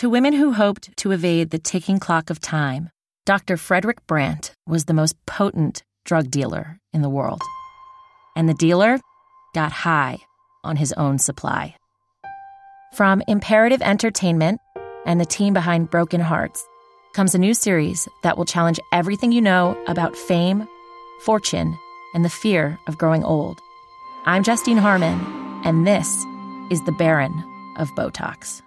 To women who hoped to evade the ticking clock of time, Dr. Frederick Brandt was the most potent drug dealer in the world. And the dealer got high on his own supply. From Imperative Entertainment and the team behind Broken Hearts comes a new series that will challenge everything you know about fame, fortune, and the fear of growing old. I'm Justine Harmon, and this is The Baron of Botox.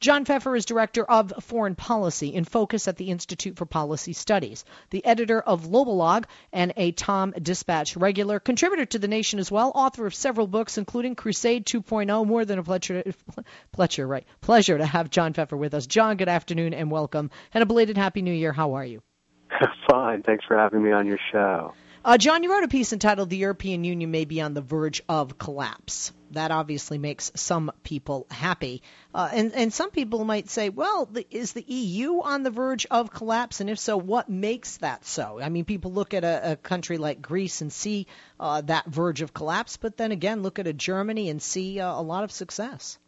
John Feffer is Director of Foreign Policy in Focus at the Institute for Policy Studies, the editor of Globalog, and a Tom Dispatch regular, contributor to The Nation as well, author of several books, including Crusade 2.0. More than a pleasure, pleasure, right? Pleasure to have John Feffer with us. John, good afternoon and welcome, and a belated Happy New Year. How are you? Fine. Thanks for having me on your show. Uh, John, you wrote a piece entitled The European Union May Be on the Verge of Collapse. That obviously makes some people happy. Uh, and, and some people might say, well, the, is the EU on the verge of collapse? And if so, what makes that so? I mean, people look at a, a country like Greece and see uh, that verge of collapse, but then again, look at a Germany and see uh, a lot of success.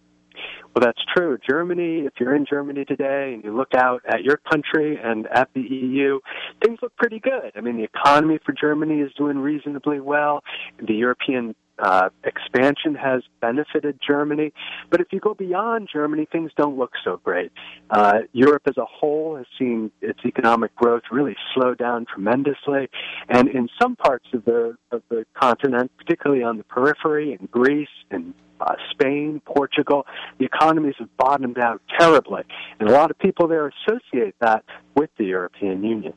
Well, that's true. Germany, if you're in Germany today and you look out at your country and at the EU, things look pretty good. I mean, the economy for Germany is doing reasonably well. The European uh, expansion has benefited Germany. But if you go beyond Germany, things don't look so great. Uh, Europe as a whole has seen its economic growth really slow down tremendously. And in some parts of the, of the continent, particularly on the periphery, in Greece and uh, Spain, Portugal, the economies have bottomed out terribly. And a lot of people there associate that with the European Union.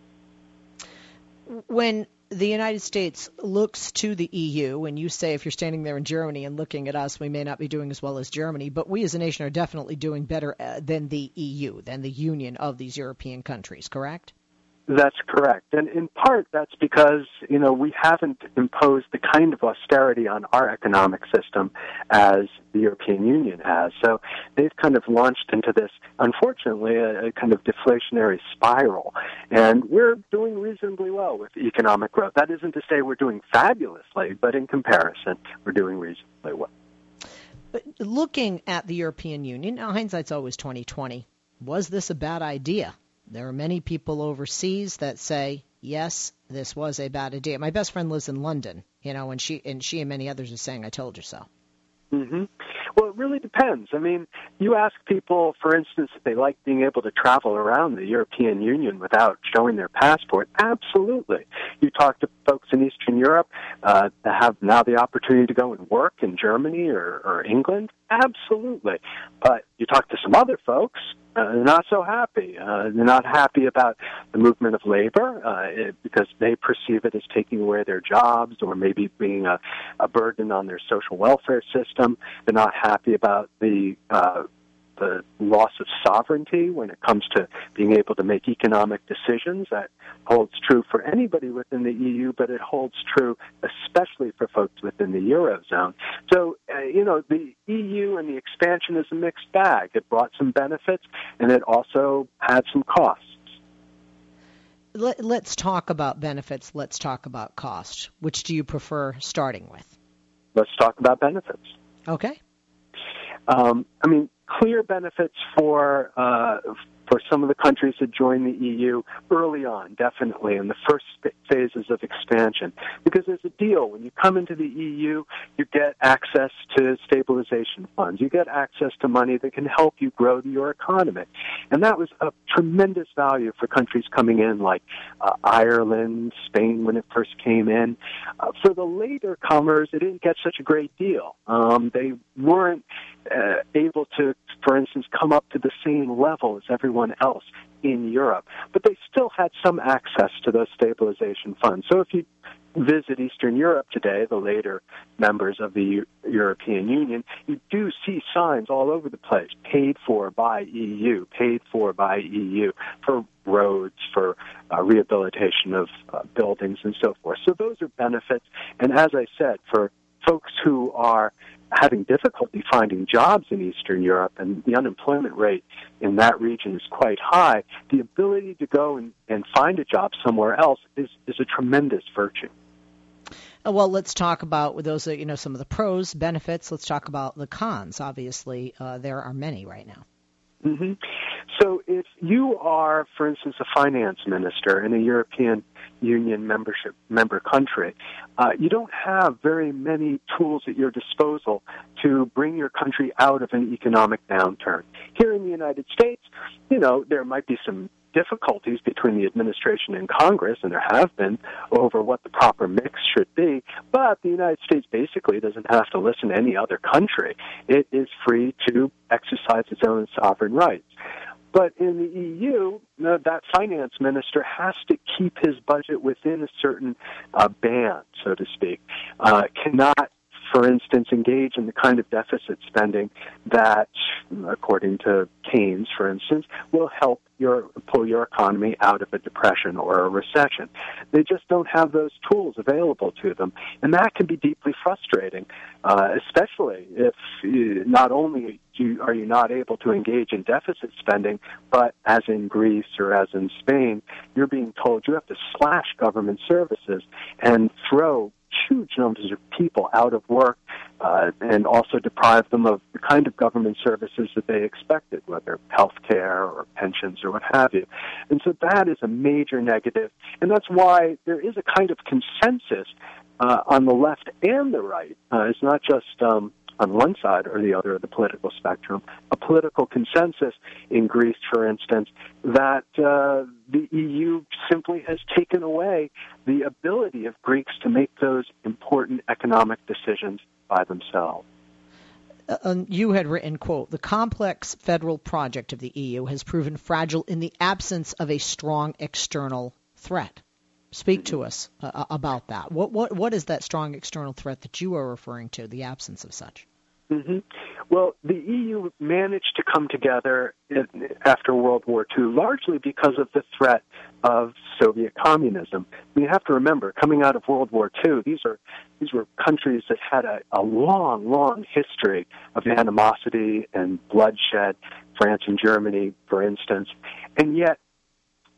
When the United States looks to the EU, and you say if you're standing there in Germany and looking at us, we may not be doing as well as Germany, but we as a nation are definitely doing better uh, than the EU, than the union of these European countries, correct? That's correct. And in part, that's because, you know, we haven't imposed the kind of austerity on our economic system as the European Union has. So they've kind of launched into this, unfortunately, a, a kind of deflationary spiral. And we're doing reasonably well with economic growth. That isn't to say we're doing fabulously, but in comparison, we're doing reasonably well. But looking at the European Union, now hindsight's always 2020. Was this a bad idea? There are many people overseas that say, yes, this was a bad idea. My best friend lives in London, you know, and she and she and many others are saying, "I told you so." Mm-hmm. Well, it really depends. I mean, you ask people, for instance, if they like being able to travel around the European Union without showing their passport. Absolutely. You talk to folks in Eastern Europe uh, that have now the opportunity to go and work in Germany or, or England. Absolutely. But you talk to some other folks uh, they're not so happy. Uh, they're not happy about the movement of labor uh, it, because they perceive it as taking away their jobs or maybe being a, a burden on their social welfare system. They're not happy about the uh, the loss of sovereignty when it comes to being able to make economic decisions. That holds true for anybody within the EU, but it holds true especially for folks within the Eurozone. So, uh, you know, the EU and the expansion is a mixed bag. It brought some benefits and it also had some costs. Let, us talk about benefits. Let's talk about cost. Which do you prefer starting with? Let's talk about benefits. Okay. Um, I mean, clear benefits for uh, for some of the countries that joined the EU early on, definitely in the first phases of expansion. Because there's a deal. When you come into the EU, you get access to stabilization funds. You get access to money that can help you grow your economy. And that was a tremendous value for countries coming in like uh, Ireland, Spain when it first came in. Uh, for the later comers, it didn't get such a great deal. Um, they weren't uh, able to, for instance, come up to the same level as everyone else in Europe. But they still had some access to those stabilization funds. So if you visit Eastern Europe today, the later members of the European Union, you do see signs all over the place, paid for by EU, paid for by EU, for roads, for uh, rehabilitation of uh, buildings and so forth. So those are benefits. And as I said, for folks who are having difficulty finding jobs in Eastern Europe, and the unemployment rate in that region is quite high, the ability to go and, and find a job somewhere else is, is a tremendous virtue. Uh, well, let's talk about those. You know, some of the pros, benefits. Let's talk about the cons. Obviously, uh, there are many right now. Mm-hmm. So if you are, for instance, a finance minister in a European Union membership member country, uh, you don't have very many tools at your disposal to bring your country out of an economic downturn. Here in the United States, you know, there might be some difficulties between the administration and Congress, and there have been, over what the proper mix should be. But the United States basically doesn't have to listen to any other country. It is free to exercise its own sovereign rights. But in the EU, that finance minister has to keep his budget within a certain uh, band, so to speak. Uh, cannot for instance, engage in the kind of deficit spending that, according to Keynes, for instance, will help your pull your economy out of a depression or a recession. They just don't have those tools available to them, and that can be deeply frustrating, uh, especially if you, not only you, are you not able to engage in deficit spending, but as in Greece or as in Spain, you're being told you have to slash government services and throw huge numbers of people out of work uh, and also deprive them of the kind of government services that they expected, whether health care or pensions or what have you. And so that is a major negative, and that's why there is a kind of consensus uh, on the left and the right. Uh, it's not just um, on one side or the other of the political spectrum, a political consensus in Greece, for instance, that uh, the EU simply has taken away the ability of Greeks to make those important economic decisions by themselves. Uh, you had written, quote, the complex federal project of the EU has proven fragile in the absence of a strong external threat. Speak to us uh, about that. What, what, what is that strong external threat that you are referring to, the absence of such? Mm-hmm. Well, the EU managed to come together in, after World War II largely because of the threat of Soviet communism. You have to remember, coming out of World War II, these are these were countries that had a, a long, long history of animosity and bloodshed. France and Germany, for instance, and yet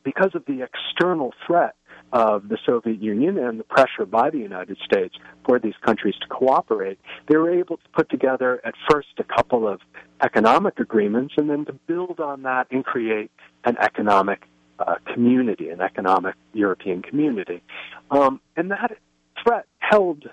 because of the external threat of the Soviet Union and the pressure by the United States for these countries to cooperate, they were able to put together at first a couple of economic agreements and then to build on that and create an economic uh, community, an economic European community. Um, and that threat held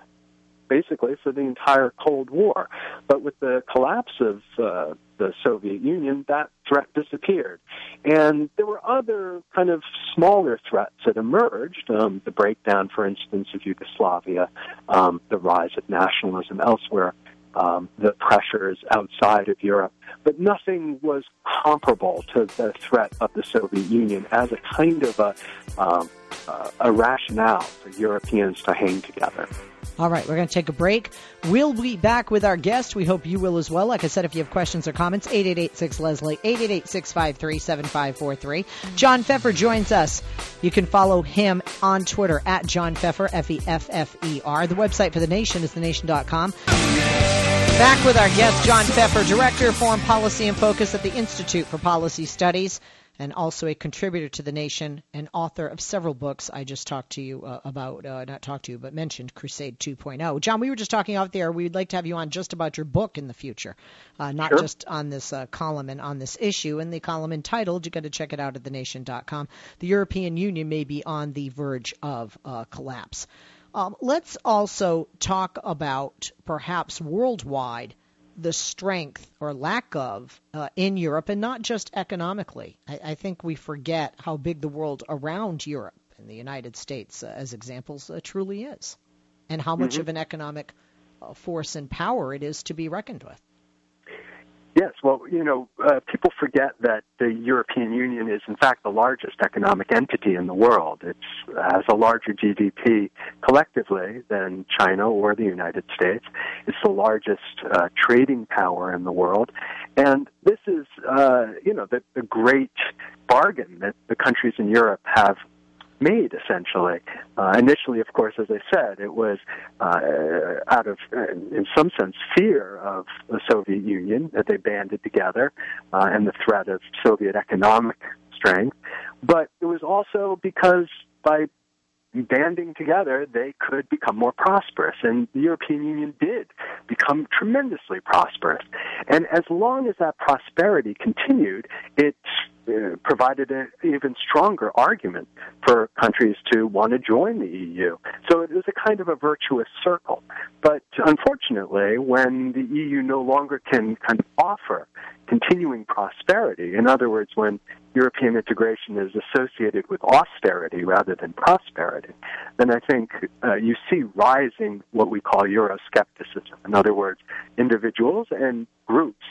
basically for the entire Cold War. But with the collapse of uh, the Soviet Union, that threat disappeared. And there were other kind of smaller threats that emerged um, the breakdown, for instance, of Yugoslavia, um, the rise of nationalism elsewhere. Um, the pressures outside of Europe, but nothing was comparable to the threat of the Soviet Union as a kind of a, um, uh, a rationale for Europeans to hang together. All right, we're going to take a break. We'll be back with our guest. We hope you will as well. Like I said, if you have questions or comments, 888-6-Leslie, 888-653-7543. John Feffer joins us. You can follow him on Twitter at John Feffer, F-E-F-F-E-R. The website for The Nation is thenation.com. Back with our guest, John Feffer, Director of Foreign Policy in Focus at the Institute for Policy Studies and also a contributor to The Nation and author of several books I just talked to you uh, about, uh, not talked to you, but mentioned Crusade 2.0. John, we were just talking off there. We'd like to have you on just about your book in the future, uh, not sure. just on this uh, column and on this issue. And the column entitled, you got to check it out at thenation.com, The European Union may be on the verge of uh, collapse. Um, let's also talk about perhaps worldwide the strength or lack of uh, in Europe, and not just economically. I, I, think we forget how big the world around Europe and the United States, uh, as examples, uh, truly is, and how much mm-hmm. of an economic uh, force and power it is to be reckoned with. Yes, well, you know, uh, people forget that the European Union is, in fact, the largest economic entity in the world. It has a larger GDP collectively than China or the United States. It's the largest uh, trading power in the world. And this is, uh, you know, the, the great bargain that the countries in Europe have made essentially. Uh, initially, of course, as I said, it was uh, out of, in some sense, fear of the Soviet Union that they banded together uh, and the threat of Soviet economic strength. But it was also because by banding together, they could become more prosperous. And the European Union did become tremendously prosperous. And as long as that prosperity continued, it uh, provided an even stronger argument for countries to want to join the EU. So it was a kind of a virtuous circle. But unfortunately, when the EU no longer can kind of offer continuing prosperity, in other words, when European integration is associated with austerity rather than prosperity, then I think uh, you see rising what we call Euroscepticism. In other words, individuals and groups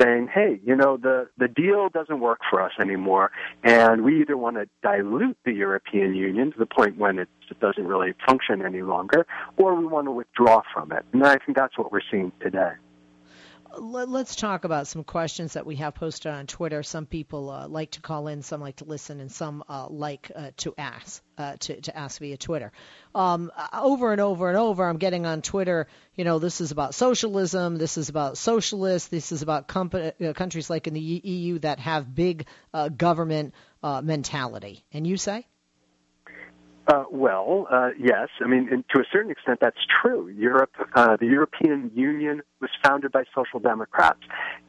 saying, hey, you know, the, the deal doesn't work for us anymore, and we either want to dilute the European Union to the point when it doesn't really function any longer, or we want to withdraw from it. And I think that's what we're seeing today let's talk about some questions that we have posted on Twitter. Some people uh, like to call in, some like to listen, and some uh, like uh, to ask uh, to to ask via Twitter. Um, over and over and over, I'm getting on Twitter. You know, this is about socialism. This is about socialists. This is about uh, countries like in the EU that have big uh, government mentality. And you say? Uh, well, uh, yes. I mean, to a certain extent, that's true. Europe, uh, the European Union was founded by social democrats,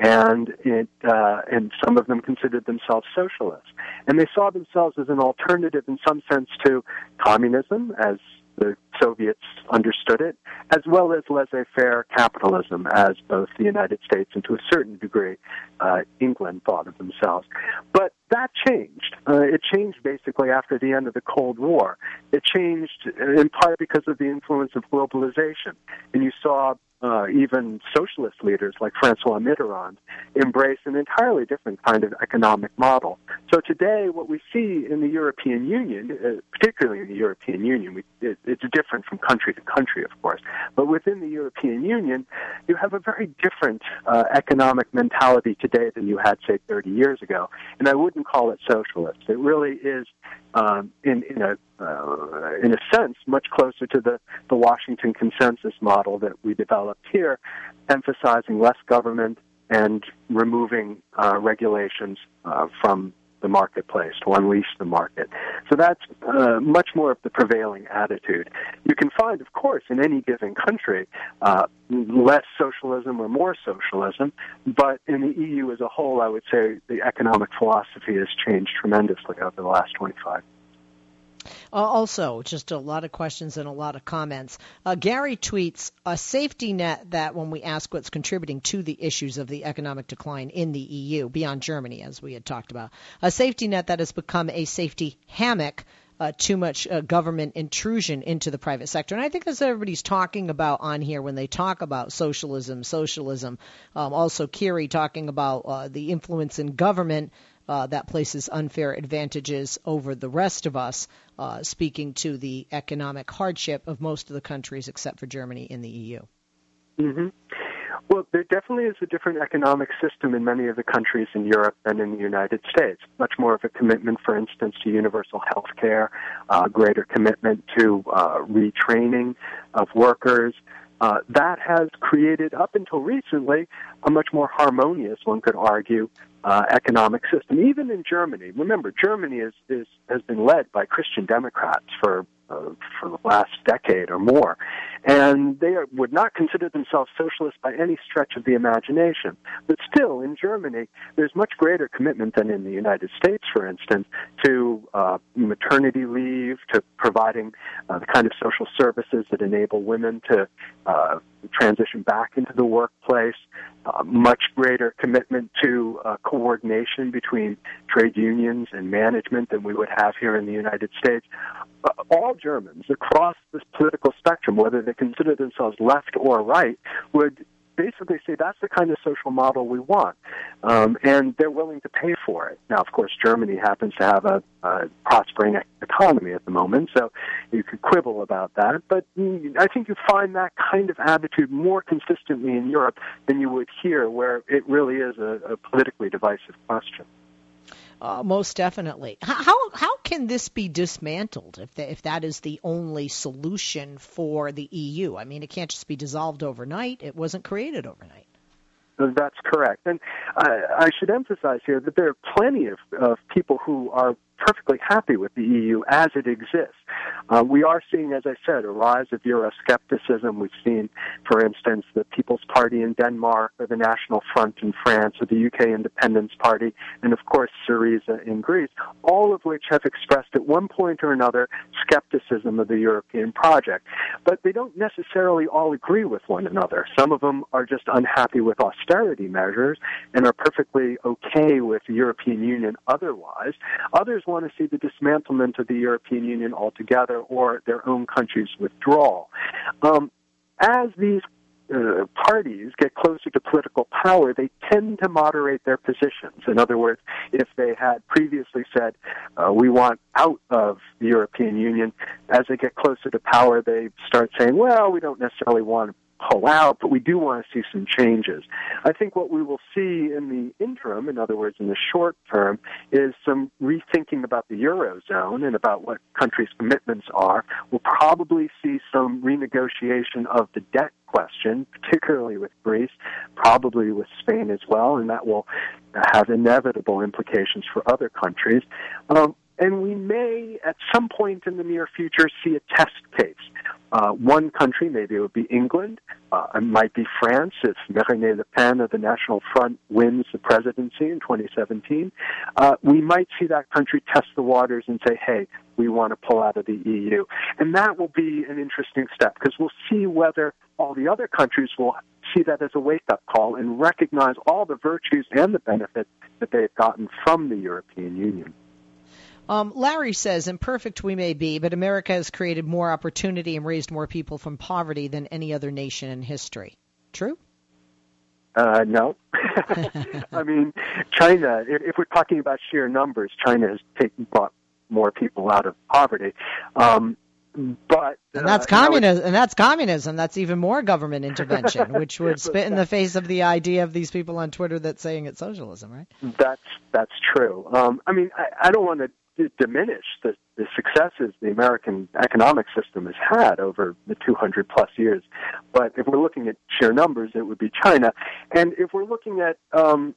and it, uh, and some of them considered themselves socialists, and they saw themselves as an alternative, in some sense, to communism, as the Soviets understood it, as well as laissez-faire capitalism, as both the United States and to a certain degree uh, England thought of themselves. But that changed. Uh, it changed basically after the end of the Cold War. It changed in part because of the influence of globalization, and you saw uh, even socialist leaders like Francois Mitterrand embrace an entirely different kind of economic model. So today, what we see in the European Union, uh, particularly in the European Union, we, it, it's different from country to country, of course, but within the European Union, you have a very different uh, economic mentality today than you had, say, 30 years ago. And I wouldn't call it socialist. It really is, um, in, in a uh, in a sense, much closer to the, the Washington consensus model that we developed here, emphasizing less government and removing uh, regulations uh, from the marketplace to unleash the market. So that's uh, much more of the prevailing attitude. You can find, of course, in any given country, uh, less socialism or more socialism, but in the EU as a whole, I would say the economic philosophy has changed tremendously over the last 25 years. Uh, also, just a lot of questions and a lot of comments. Uh, Gary tweets a safety net that when we ask what's contributing to the issues of the economic decline in the EU, beyond Germany, as we had talked about, a safety net that has become a safety hammock. Uh, too much uh, government intrusion into the private sector. And I think that's what everybody's talking about on here when they talk about socialism, socialism. Um, also, Kiri talking about uh, the influence in government uh, that places unfair advantages over the rest of us, uh, speaking to the economic hardship of most of the countries except for Germany in the EU. Mm-hmm. Well, there definitely is a different economic system in many of the countries in Europe than in the United States. Much more of a commitment, for instance, to universal health care, uh, greater commitment to uh, retraining of workers, uh, that has created, up until recently, a much more harmonious, one could argue, uh, economic system. Even in Germany, remember, Germany is, is has been led by Christian Democrats for uh, for the last decade or more, and they are, would not consider themselves socialists by any stretch of the imagination. But still, in Germany, there's much greater commitment than in the United States, for instance, to uh, maternity leave, to providing uh, the kind of social services that enable women to uh, transition back into the workplace, uh, much greater commitment to uh, coordination between trade unions and management than we would have here in the United States. Uh, all Germans across this political spectrum, whether they consider themselves left or right, would basically say that's the kind of social model we want, um, and they're willing to pay for it. Now, of course, Germany happens to have a, a prospering economy at the moment, so you could quibble about that. But I think you find that kind of attitude more consistently in Europe than you would here, where it really is a, a politically divisive question. Uh, most definitely. How how can this be dismantled if the, if that is the only solution for the EU? I mean, it can't just be dissolved overnight. It wasn't created overnight. That's correct, and I, I should emphasize here that there are plenty of, of people who are perfectly happy with the EU as it exists. Uh, we are seeing, as I said, a rise of Euroscepticism. We've seen, for instance, the People's Party in Denmark, or the National Front in France, or the UK Independence Party, and of course Syriza in Greece, all of which have expressed at one point or another skepticism of the European project. But they don't necessarily all agree with one another. Some of them are just unhappy with austerity measures and are perfectly okay with the European Union otherwise. Others want to see the dismantlement of the European Union altogether or their own country's withdrawal. Um, as these uh, parties get closer to political power, they tend to moderate their positions. In other words, if they had previously said, uh, we want out of the European Union, as they get closer to power, they start saying, well, we don't necessarily want pull out, but we do want to see some changes. I think what we will see in the interim, in other words, in the short term, is some rethinking about the Eurozone and about what countries' commitments are. We'll probably see some renegotiation of the debt question, particularly with Greece, probably with Spain as well, and that will have inevitable implications for other countries. Um, and we may, at some point in the near future, see a test case. Uh, one country, maybe it would be England, uh, it might be France if Marine Le Pen of the National Front wins the presidency in 2017. Uh, we might see that country test the waters and say, hey, we want to pull out of the EU. And that will be an interesting step because we'll see whether all the other countries will see that as a wake up call and recognize all the virtues and the benefits that they've gotten from the European Union. Um, Larry says, imperfect we may be, but America has created more opportunity and raised more people from poverty than any other nation in history. True? Uh, no. I mean, China, if, we're talking about sheer numbers, China has taken, brought more people out of poverty. Um, but and that's uh, communism, and that's communism. That's even more government intervention, which would spit in the face of the idea of these people on Twitter that's saying it's socialism, right? That's that's true. Um, I mean, I, I don't want to diminish the, the successes the American economic system has had over the 200 plus years. But if we're looking at sheer numbers, it would be China. And if we're looking at um,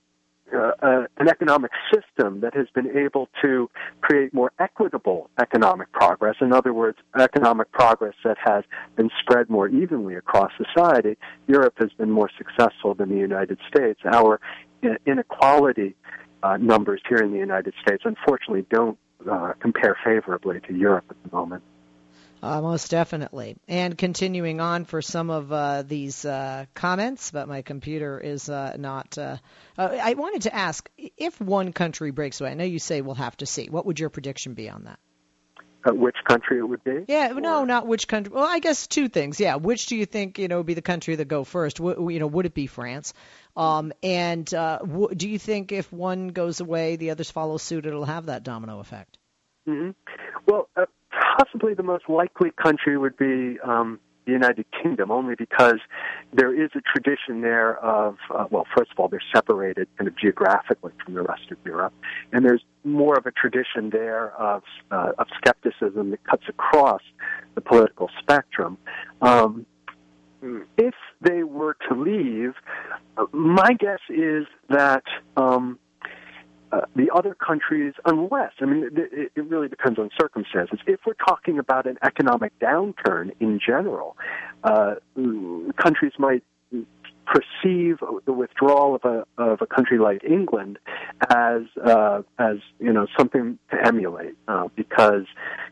uh, uh, an economic system that has been able to create more equitable economic progress, in other words, economic progress that has been spread more evenly across society, Europe has been more successful than the United States. Our inequality uh, numbers here in the United States, unfortunately, don't uh, compare favorably to Europe at the moment. Uh, most definitely. And continuing on for some of uh, these uh, comments, but my computer is uh, not. Uh, uh, I wanted to ask if one country breaks away. I know you say we'll have to see. What would your prediction be on that? Which country it would be? Yeah, or? no, not which country. Well, I guess two things. Yeah, which do you think you know would be the country that go first? W- you know, would it be France? Um, and uh, w- do you think if one goes away, the others follow suit? It'll have that domino effect. Mm-hmm. Well, uh, possibly the most likely country would be um, the United Kingdom, only because there is a tradition there of, uh, well, first of all, they're separated kind of geographically from the rest of Europe, and there's more of a tradition there of uh, of skepticism that cuts across the political spectrum. Um, if they were to leave, uh, my guess is that um, uh, the other countries, unless, I mean, it, it really depends on circumstances. If we're talking about an economic downturn in general, uh, countries might perceive the withdrawal of a of a country like England as uh, as you know something to emulate uh, because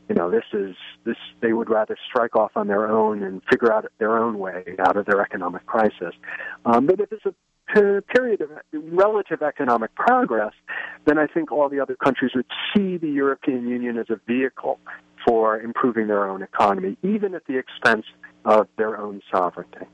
you know this is this they would rather strike off on their own and figure out their own way out of their economic crisis. Um, but if it's a period of relative economic progress, then I think all the other countries would see the European Union as a vehicle for improving their own economy, even at the expense of their own sovereignty.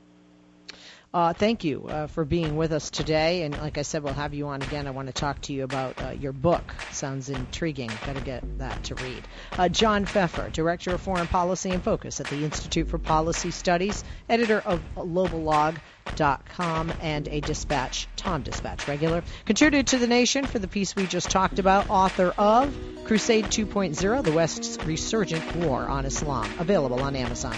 Uh, thank you uh, for being with us today. And like I said, we'll have you on again. I want to talk to you about uh, your book. Sounds intriguing. Got to get that to read. Uh, John Feffer, Director of Foreign Policy in Focus at the Institute for Policy Studies, editor of Globalog.com, and a Dispatch, Tom Dispatch regular. Contributed to The Nation for the piece we just talked about, author of Crusade 2.0 The West's Resurgent War on Islam. Available on Amazon.